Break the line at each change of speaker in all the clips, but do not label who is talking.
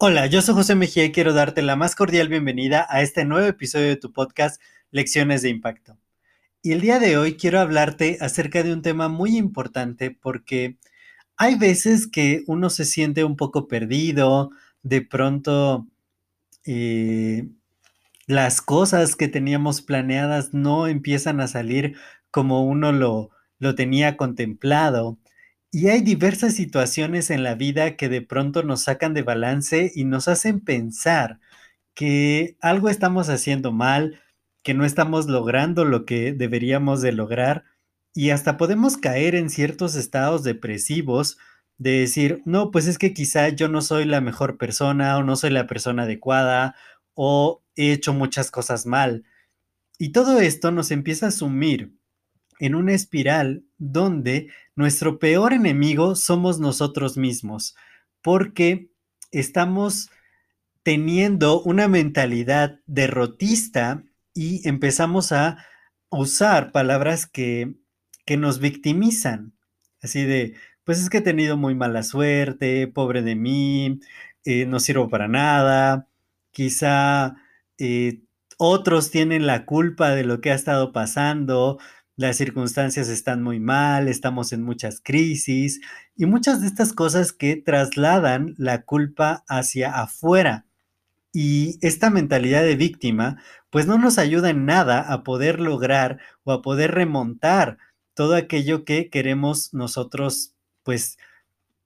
Hola, yo soy José Mejía y quiero darte la más cordial bienvenida a este nuevo episodio de tu podcast Lecciones de Impacto. Y el día de hoy quiero hablarte acerca de un tema muy importante porque hay veces que uno se siente un poco perdido, de pronto eh, las cosas que teníamos planeadas no empiezan a salir como uno lo, lo tenía contemplado. Y hay diversas situaciones en la vida que de pronto nos sacan de balance y nos hacen pensar que algo estamos haciendo mal, que no estamos logrando lo que deberíamos de lograr y hasta podemos caer en ciertos estados depresivos de decir, no, pues es que quizá yo no soy la mejor persona o no soy la persona adecuada o he hecho muchas cosas mal. Y todo esto nos empieza a sumir en una espiral donde nuestro peor enemigo somos nosotros mismos, porque estamos teniendo una mentalidad derrotista y empezamos a usar palabras que, que nos victimizan, así de, pues es que he tenido muy mala suerte, pobre de mí, eh, no sirvo para nada, quizá eh, otros tienen la culpa de lo que ha estado pasando, las circunstancias están muy mal, estamos en muchas crisis y muchas de estas cosas que trasladan la culpa hacia afuera. Y esta mentalidad de víctima, pues no nos ayuda en nada a poder lograr o a poder remontar todo aquello que queremos nosotros, pues,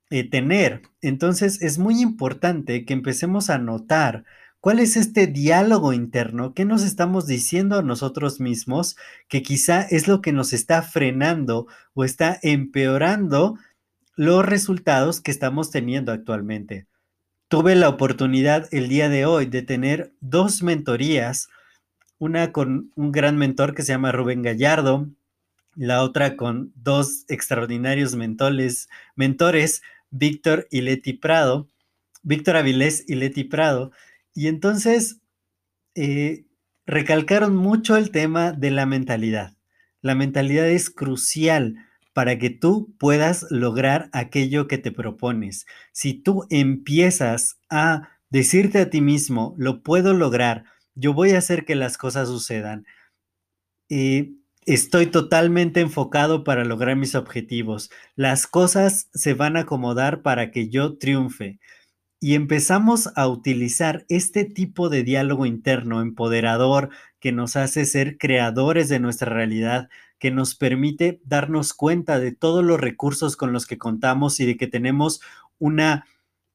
eh, tener. Entonces es muy importante que empecemos a notar ¿Cuál es este diálogo interno? ¿Qué nos estamos diciendo a nosotros mismos que quizá es lo que nos está frenando o está empeorando los resultados que estamos teniendo actualmente? Tuve la oportunidad el día de hoy de tener dos mentorías, una con un gran mentor que se llama Rubén Gallardo, la otra con dos extraordinarios mentores, mentores Víctor y Leti Prado, Víctor Avilés y Leti Prado, y entonces eh, recalcaron mucho el tema de la mentalidad. La mentalidad es crucial para que tú puedas lograr aquello que te propones. Si tú empiezas a decirte a ti mismo, lo puedo lograr, yo voy a hacer que las cosas sucedan, eh, estoy totalmente enfocado para lograr mis objetivos, las cosas se van a acomodar para que yo triunfe y empezamos a utilizar este tipo de diálogo interno empoderador que nos hace ser creadores de nuestra realidad, que nos permite darnos cuenta de todos los recursos con los que contamos y de que tenemos una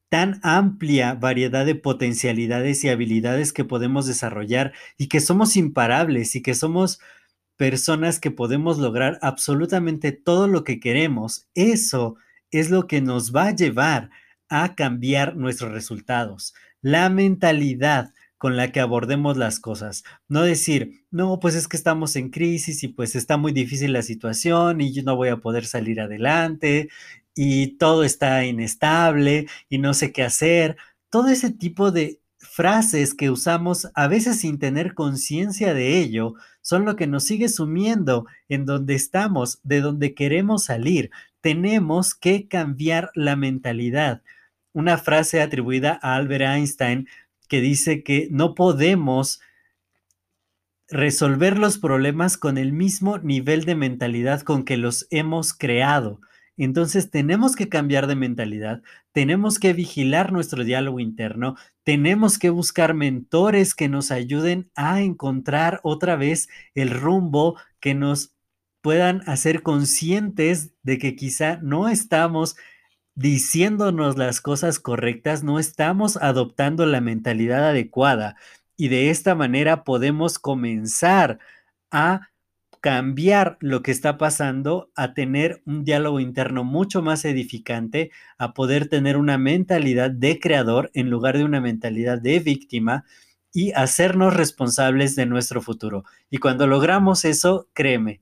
tan amplia variedad de potencialidades y habilidades que podemos desarrollar y que somos imparables y que somos personas que podemos lograr absolutamente todo lo que queremos. Eso es lo que nos va a llevar a cambiar nuestros resultados. La mentalidad con la que abordemos las cosas. No decir, no, pues es que estamos en crisis y pues está muy difícil la situación y yo no voy a poder salir adelante y todo está inestable y no sé qué hacer. Todo ese tipo de frases que usamos a veces sin tener conciencia de ello son lo que nos sigue sumiendo en donde estamos, de donde queremos salir. Tenemos que cambiar la mentalidad una frase atribuida a Albert Einstein que dice que no podemos resolver los problemas con el mismo nivel de mentalidad con que los hemos creado. Entonces tenemos que cambiar de mentalidad, tenemos que vigilar nuestro diálogo interno, tenemos que buscar mentores que nos ayuden a encontrar otra vez el rumbo, que nos puedan hacer conscientes de que quizá no estamos diciéndonos las cosas correctas, no estamos adoptando la mentalidad adecuada y de esta manera podemos comenzar a cambiar lo que está pasando a tener un diálogo interno mucho más edificante, a poder tener una mentalidad de creador en lugar de una mentalidad de víctima y hacernos responsables de nuestro futuro. Y cuando logramos eso, créeme,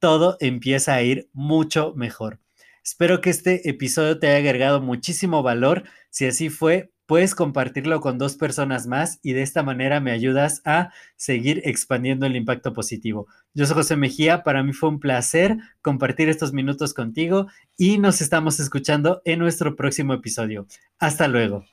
todo empieza a ir mucho mejor. Espero que este episodio te haya agregado muchísimo valor. Si así fue, puedes compartirlo con dos personas más y de esta manera me ayudas a seguir expandiendo el impacto positivo. Yo soy José Mejía, para mí fue un placer compartir estos minutos contigo y nos estamos escuchando en nuestro próximo episodio. Hasta luego.